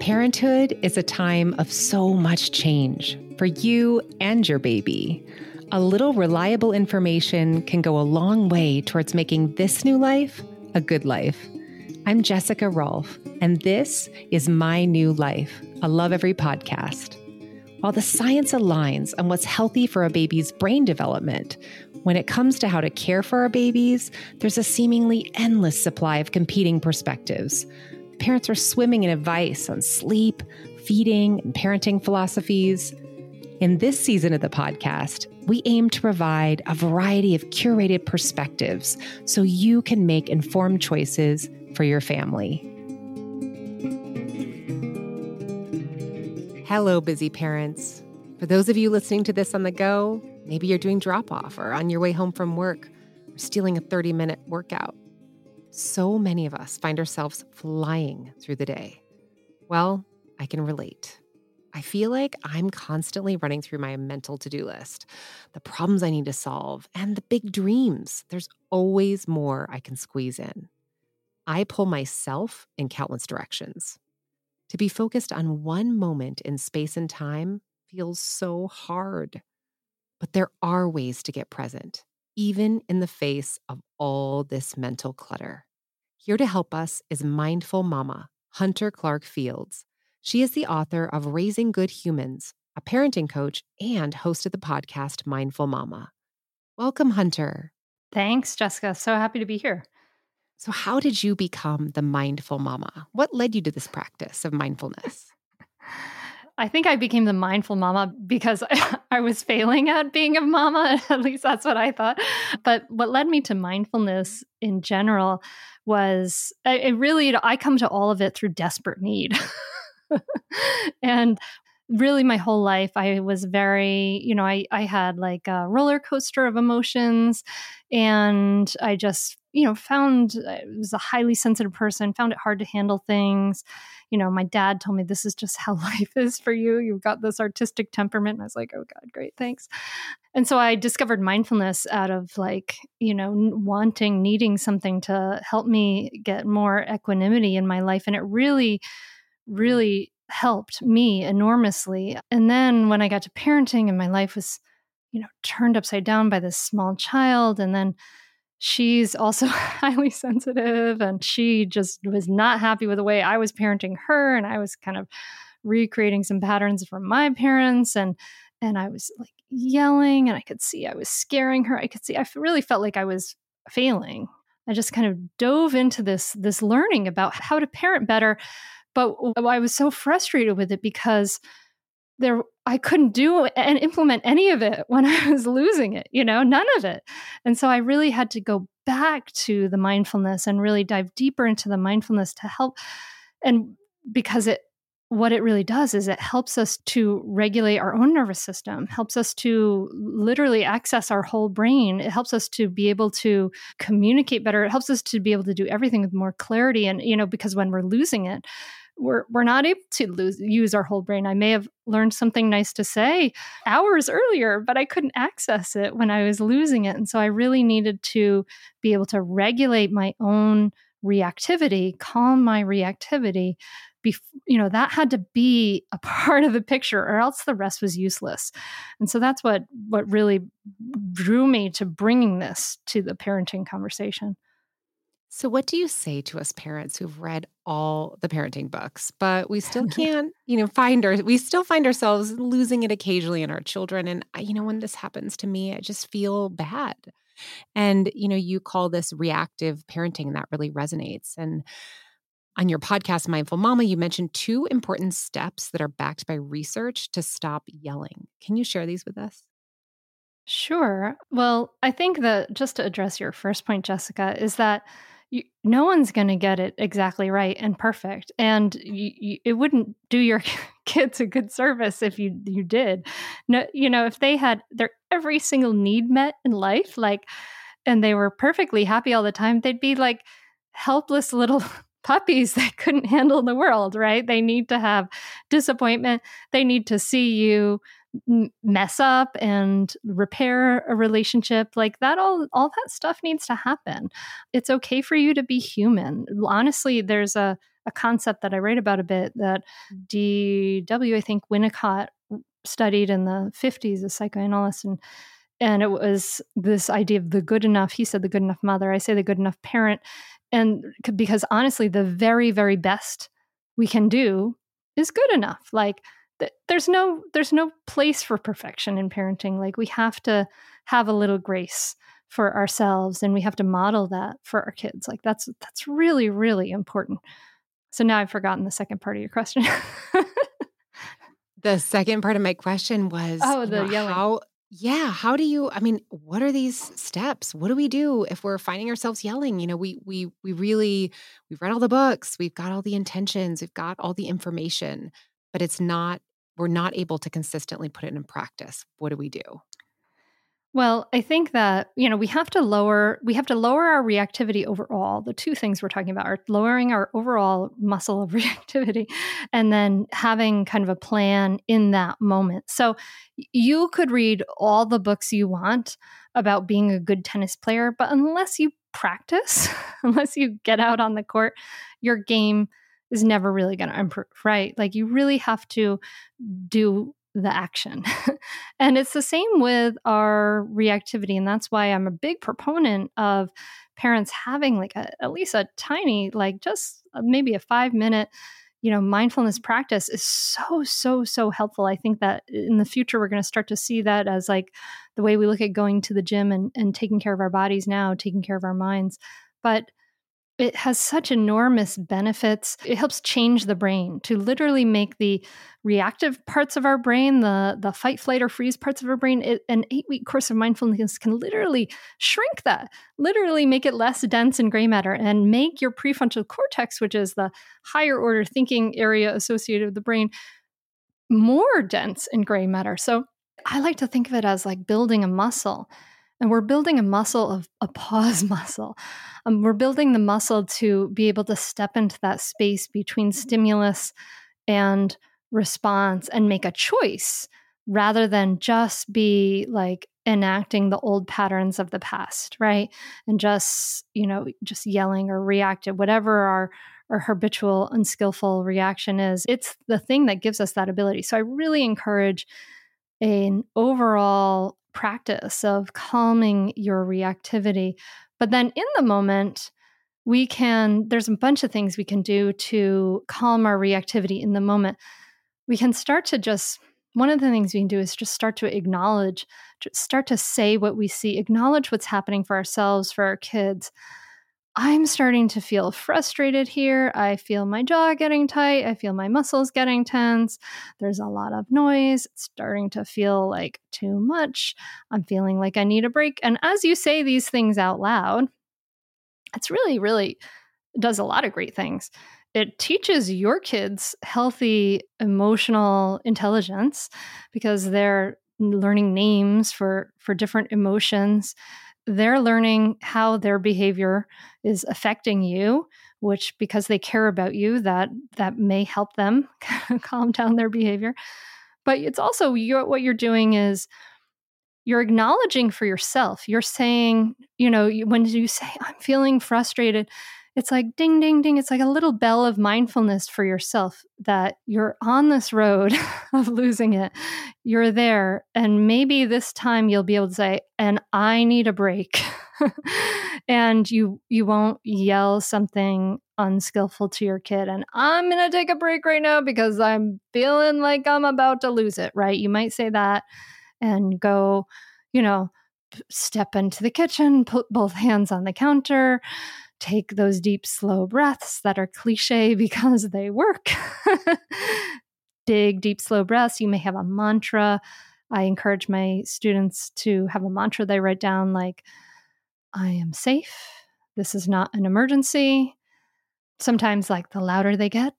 Parenthood is a time of so much change for you and your baby. A little reliable information can go a long way towards making this new life a good life. I'm Jessica Rolfe, and this is My New Life, a Lovevery podcast. While the science aligns on what's healthy for a baby's brain development, when it comes to how to care for our babies, there's a seemingly endless supply of competing perspectives parents are swimming in advice on sleep, feeding, and parenting philosophies. In this season of the podcast, we aim to provide a variety of curated perspectives so you can make informed choices for your family. Hello, busy parents. For those of you listening to this on the go, maybe you're doing drop off or on your way home from work or stealing a 30 minute workout so many of us find ourselves flying through the day. Well, I can relate. I feel like I'm constantly running through my mental to do list, the problems I need to solve, and the big dreams. There's always more I can squeeze in. I pull myself in countless directions. To be focused on one moment in space and time feels so hard. But there are ways to get present even in the face of all this mental clutter. Here to help us is Mindful Mama, Hunter Clarke-Fields. She is the author of Raising Good Humans, a parenting coach, and host of the podcast Mindful Mama. Welcome, Hunter. Thanks, Jessica. So happy to be here. So, how did you become the mindful mama? What led you to this practice of mindfulness? I think I became the mindful mama because I was failing at being a mama. At least that's what I thought. But what led me to mindfulness in general was it really, I come to all of it through desperate need. and really my whole life i was very you know i i had like a roller coaster of emotions and i just you know found i was a highly sensitive person found it hard to handle things you know my dad told me this is just how life is for you. You've got this artistic temperament. And i was like oh god great thanks. And so i discovered mindfulness out of like you know wanting needing something to help me get more equanimity in my life. And it really really helped me enormously. And then when I got to parenting and my life was, you know, turned upside down by this small child, and then she's also highly sensitive and she just was not happy with the way I was parenting her. And I was kind of recreating some patterns from my parents and and I was like yelling and I could see I was scaring her. I could see I really felt like I was failing. I just kind of dove into this this learning about how to parent better but I was so frustrated with it because there I couldn't do and implement any of it when I was losing it, you know, none of it. And so I really had to go back to the mindfulness and really dive deeper into the mindfulness to help and because it what it really does is it helps us to regulate our own nervous system, helps us to literally access our whole brain. It helps us to be able to communicate better. It helps us to be able to do everything with more clarity. And, you know, because when we're losing it, we're we're not able to lose, use our whole brain. I may have learned something nice to say hours earlier, but I couldn't access it when I was losing it. And so I really needed to be able to regulate my own reactivity, calm my reactivity. Bef- you know that had to be a part of the picture or else the rest was useless and so that's what what really drew me to bringing this to the parenting conversation so, what do you say to us parents who've read all the parenting books, but we still can't, you know, find our, we still find ourselves losing it occasionally in our children. And, you know, when this happens to me, I just feel bad. And, you know, you call this reactive parenting, and that really resonates. And on your podcast, Mindful Mama, you mentioned two important steps that are backed by research to stop yelling. Can you share these with us? Sure. Well, I think that just to address your first point, Jessica, is that you, no one's going to get it exactly right and perfect and you, you, it wouldn't do your kids a good service if you you did. No you know if they had their every single need met in life like and they were perfectly happy all the time they'd be like helpless little puppies that couldn't handle the world right? They need to have disappointment they need to see you mess up and repair a relationship like that all all that stuff needs to happen. It's okay for you to be human. Honestly there's a a concept that i write about a bit that mm. dw i think winnicott studied in the 50s a psychoanalyst and and it was this idea of the good enough he said the good enough mother i say the good enough parent and because honestly the very very best we can do is good enough. Like there's no there's no place for perfection in parenting. Like we have to have a little grace for ourselves and we have to model that for our kids. Like that's that's really really important. So now i've forgotten the second part of your question. The second part of my question was oh the you know, yelling. how yeah how do you i mean what are these steps? What do we do if we're finding ourselves yelling? You know we we we really we've read all the books we've got all the intentions we've got all the information but it's not we're not able to consistently put it in practice what do we do well, I think that, you know, we have to lower we have to lower our reactivity overall. The two things we're talking about are lowering our overall muscle of reactivity and then having kind of a plan in that moment. So, you could read all the books you want about being a good tennis player, but unless you practice, unless you get out on the court, your game is never really going to improve, right? Like you really have to do the action. and it's the same with our reactivity. And that's why I'm a big proponent of parents having like a, at least a tiny, like just uh, maybe a five minute, you know, mindfulness mm-hmm. practice is so, so, so helpful. I think that in the future, we're going to start to see that as like the way we look at going to the gym and, and taking care of our bodies now, taking care of our minds. But it has such enormous benefits. It helps change the brain to literally make the reactive parts of our brain, the, the fight, flight, or freeze parts of our brain, it, an eight week course of mindfulness can literally shrink that, literally make it less dense in gray matter and make your prefrontal cortex, which is the higher order thinking area associated with the brain, more dense in gray matter. So I like to think of it as like building a muscle. And we're building a muscle of a pause muscle. Um, we're building the muscle to be able to step into that space between stimulus and response and make a choice rather than just be like enacting the old patterns of the past, right? And just, you know, just yelling or reacting, whatever our our habitual unskillful reaction is. It's the thing that gives us that ability. So I really encourage an overall practice of calming your reactivity. But then in the moment, we can, there's a bunch of things we can do to calm our reactivity in the moment. We can start to just, one of the things we can do is just start to acknowledge, start to say what we see, acknowledge what's happening for ourselves, for our kids. I'm starting to feel frustrated here. I feel my jaw getting tight. I feel my muscles getting tense. There's a lot of noise. It's starting to feel like too much. I'm feeling like I need a break. And as you say these things out loud, it's really, really does a lot of great things. It teaches your kids healthy emotional intelligence because they're learning names for for different emotions they're learning how their behavior is affecting you which because they care about you that that may help them calm down their behavior. But it's also you're, what you're doing is you're acknowledging for yourself. You're saying you know when you say i'm feeling frustrated it's like ding ding ding. It's like a little bell of mindfulness for yourself that you're on this road of losing it. You're there and maybe this time you'll be able to say and i need a break. And you you won't yell something unskillful to your kid and i'm going to take a break right now because i'm feeling like i'm about to lose it right? You might say that and go you know step into the kitchen put both hands on the counter take those deep, slow breaths that are cliche because they work. Dig deep, slow breaths. You may have a mantra. I encourage my students to have a mantra they write down like, I am safe. This is not an emergency. Sometimes, like, the louder they get,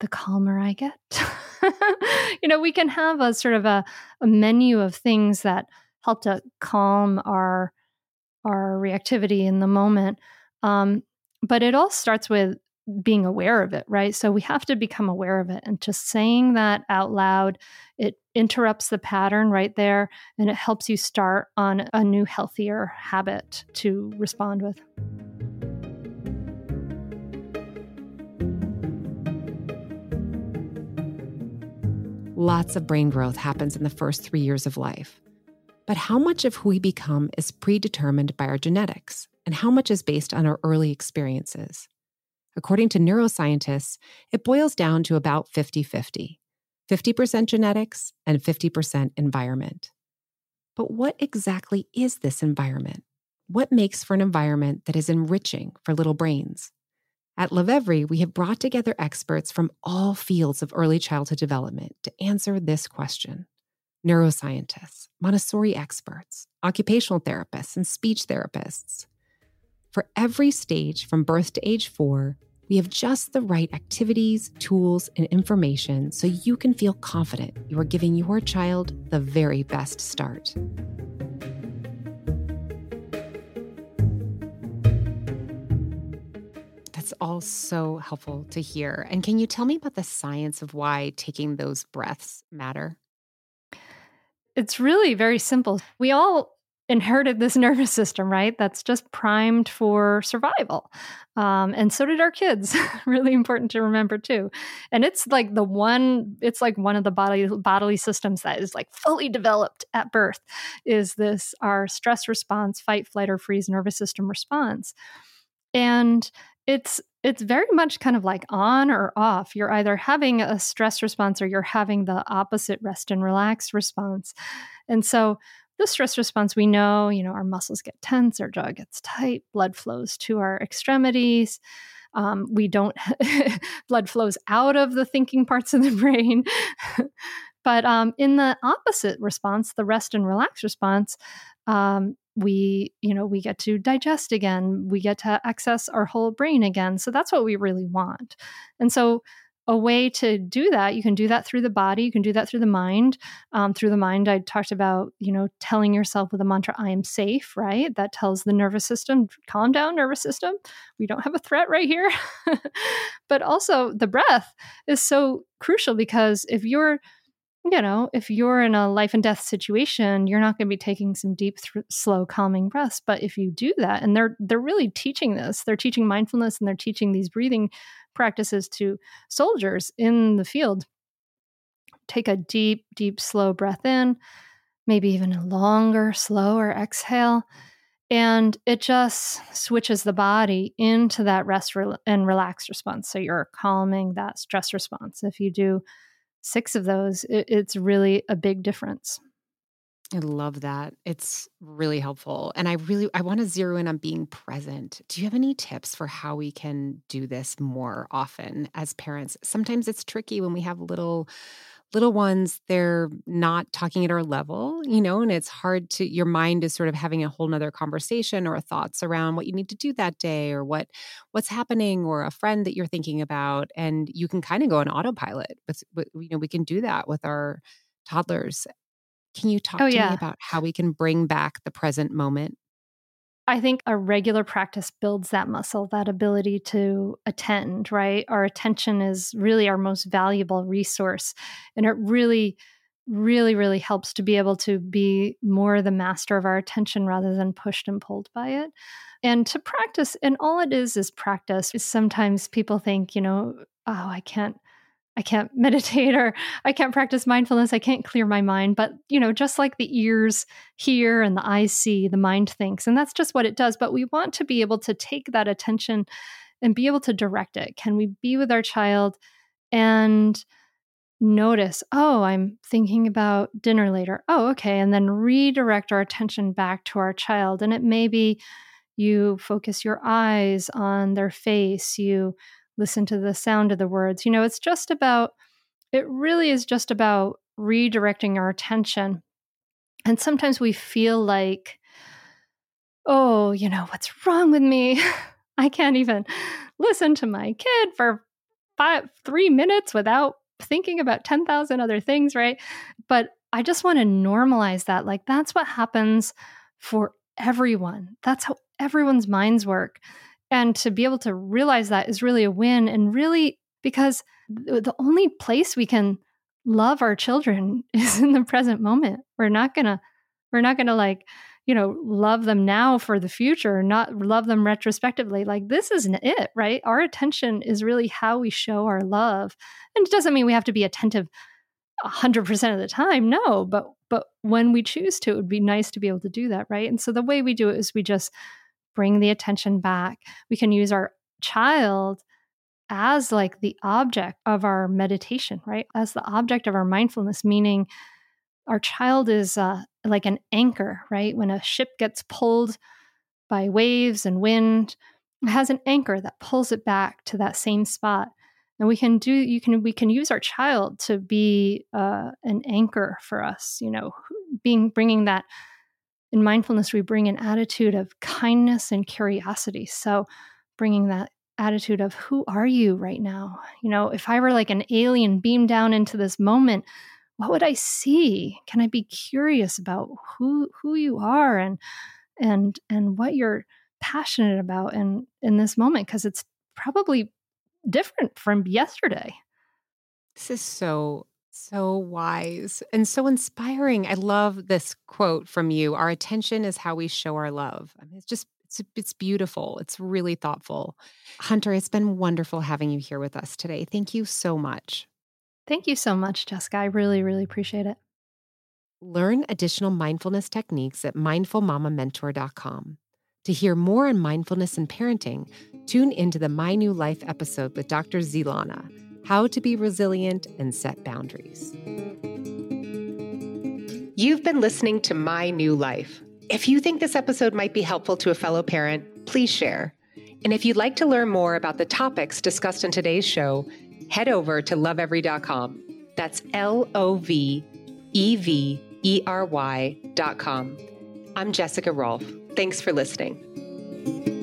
the calmer I get. you know, we can have a sort of a, a menu of things that help to calm our our reactivity in the moment um, but it all starts with being aware of it, right? So we have to become aware of it. And just saying that out loud, it interrupts the pattern right there and it helps you start on a new, healthier habit to respond with. Lots of brain growth happens in the first three years of life. But how much of who we become is predetermined by our genetics, and how much is based on our early experiences? According to neuroscientists, it boils down to about 50 50 50% genetics and 50% environment. But what exactly is this environment? What makes for an environment that is enriching for little brains? At Lovevery, we have brought together experts from all fields of early childhood development to answer this question. Neuroscientists, Montessori experts, occupational therapists, and speech therapists. For every stage from birth to age four, we have just the right activities, tools, and information so you can feel confident you are giving your child the very best start. That's all so helpful to hear. And can you tell me about the science of why taking those breaths matter? It's really very simple. We all inherited this nervous system, right? That's just primed for survival. Um, and so did our kids. really important to remember too. And it's like the one, it's like one of the body bodily systems that is like fully developed at birth. Is this our stress response, fight, flight, or freeze nervous system response? And it's it's very much kind of like on or off. You're either having a stress response or you're having the opposite rest and relax response. And so the stress response, we know, you know, our muscles get tense, our jaw gets tight, blood flows to our extremities. Um, we don't, blood flows out of the thinking parts of the brain. but um, in the opposite response, the rest and relax response, um, we you know we get to digest again we get to access our whole brain again so that's what we really want and so a way to do that. You can do that through the body. You can do that through the mind. Um, through the mind i talked about you know telling yourself with a mantra i am safe right? That tells the nervous system calm down nervous system. We don't have a threat right here. But also the breath is so crucial because if you're you know, if you're in a life and death situation, you're not going to be taking some deep, th- slow, calming breaths. But if you do that, and they're they're really teaching this, they're teaching mindfulness and they're teaching these breathing practices to soldiers in the field. Take a deep, deep, slow breath in, maybe even a longer, slower exhale. And it just switches the body into that rest and relax response. So you're calming that stress response. If you do six of those, it, it's really a big difference. I love that. It's really helpful. And I really I want to zero in on being present. Do you have any tips for how we can do this more often as parents? Sometimes it's tricky when we have little little ones, they're not talking at our level, you know, and it's hard to your mind is sort of having a whole nother conversation or thoughts around what you need to do that day or what what's happening or a friend that you're thinking about. And you can kind of go on autopilot. But, you know, we can do that with our toddlers can you talk oh, to yeah. me about how we can bring back the present moment? I think a regular practice builds that muscle, that ability to attend, right? Our attention is really our most valuable resource. And it really, really, really helps to be able to be more the master of our attention rather than pushed and pulled by it. And to practice, and all it is is practice. Sometimes people think, you know, oh, I can't I can't meditate or I can't practice mindfulness. I can't clear my mind. But, you know, just like the ears hear and the eyes see, the mind thinks. And that's just what it does. But we want to be able to take that attention and be able to direct it. Can we be with our child and notice, oh, I'm thinking about dinner later. Oh, okay. And then redirect our attention back to our child. And it may be you focus your eyes on their face, you listen to the sound of the words. You know, it's just about, it really is just about redirecting our attention. And sometimes we feel like, oh, you know, what's wrong with me? I can't even listen to my kid for five, three minutes without thinking about 10,000 other things, right? But I just want to normalize that. Like, that's what happens for everyone. That's how everyone's minds work. And to be able to realize that is really a win. And really, because the only place we can love our children is in the present moment. We're not going to, we're not going to like, you know, love them now for the future, not love them retrospectively. Like, this isn't it, right? Our attention is really how we show our love. And it doesn't mean we have to be attentive 100% of the time. No, but but when we choose to, it would be nice to be able to do that, right? And so the way we do it is we just bring the attention back. We can use our child as like the object of our meditation, right? As the object of our mindfulness, meaning our child is uh, like an anchor, right? When a ship gets pulled by waves and wind, it has an anchor that pulls it back to that same spot. And we can do, you can, we can use our child to be uh, an anchor for us, you know, being, bringing that in mindfulness, we bring an attitude of kindness and curiosity. So, bringing that attitude of who are you right now? You know, if I were like an alien beamed down into this moment, what would I see? Can I be curious about who who you are and and and what you're passionate about in in this moment because it's probably different from yesterday. This is so so wise and so inspiring. I love this quote from you. Our attention is how we show our love. I mean, it's just it's it's beautiful. It's really thoughtful. Hunter, it's been wonderful having you here with us today. Thank you so much. Thank you so much, Jessica. I really, really appreciate it. Learn additional mindfulness techniques at mindfulmamamentor.com. To hear more on mindfulness and parenting, tune into the My New Life episode with Dr. Zilana how to be resilient and set boundaries. You've been listening to My New Life. If you think this episode might be helpful to a fellow parent, please share. And if you'd like to learn more about the topics discussed in today's show, head over to lovevery.com. That's L O V E V E R Y.com. I'm Jessica Rolfe. Thanks for listening.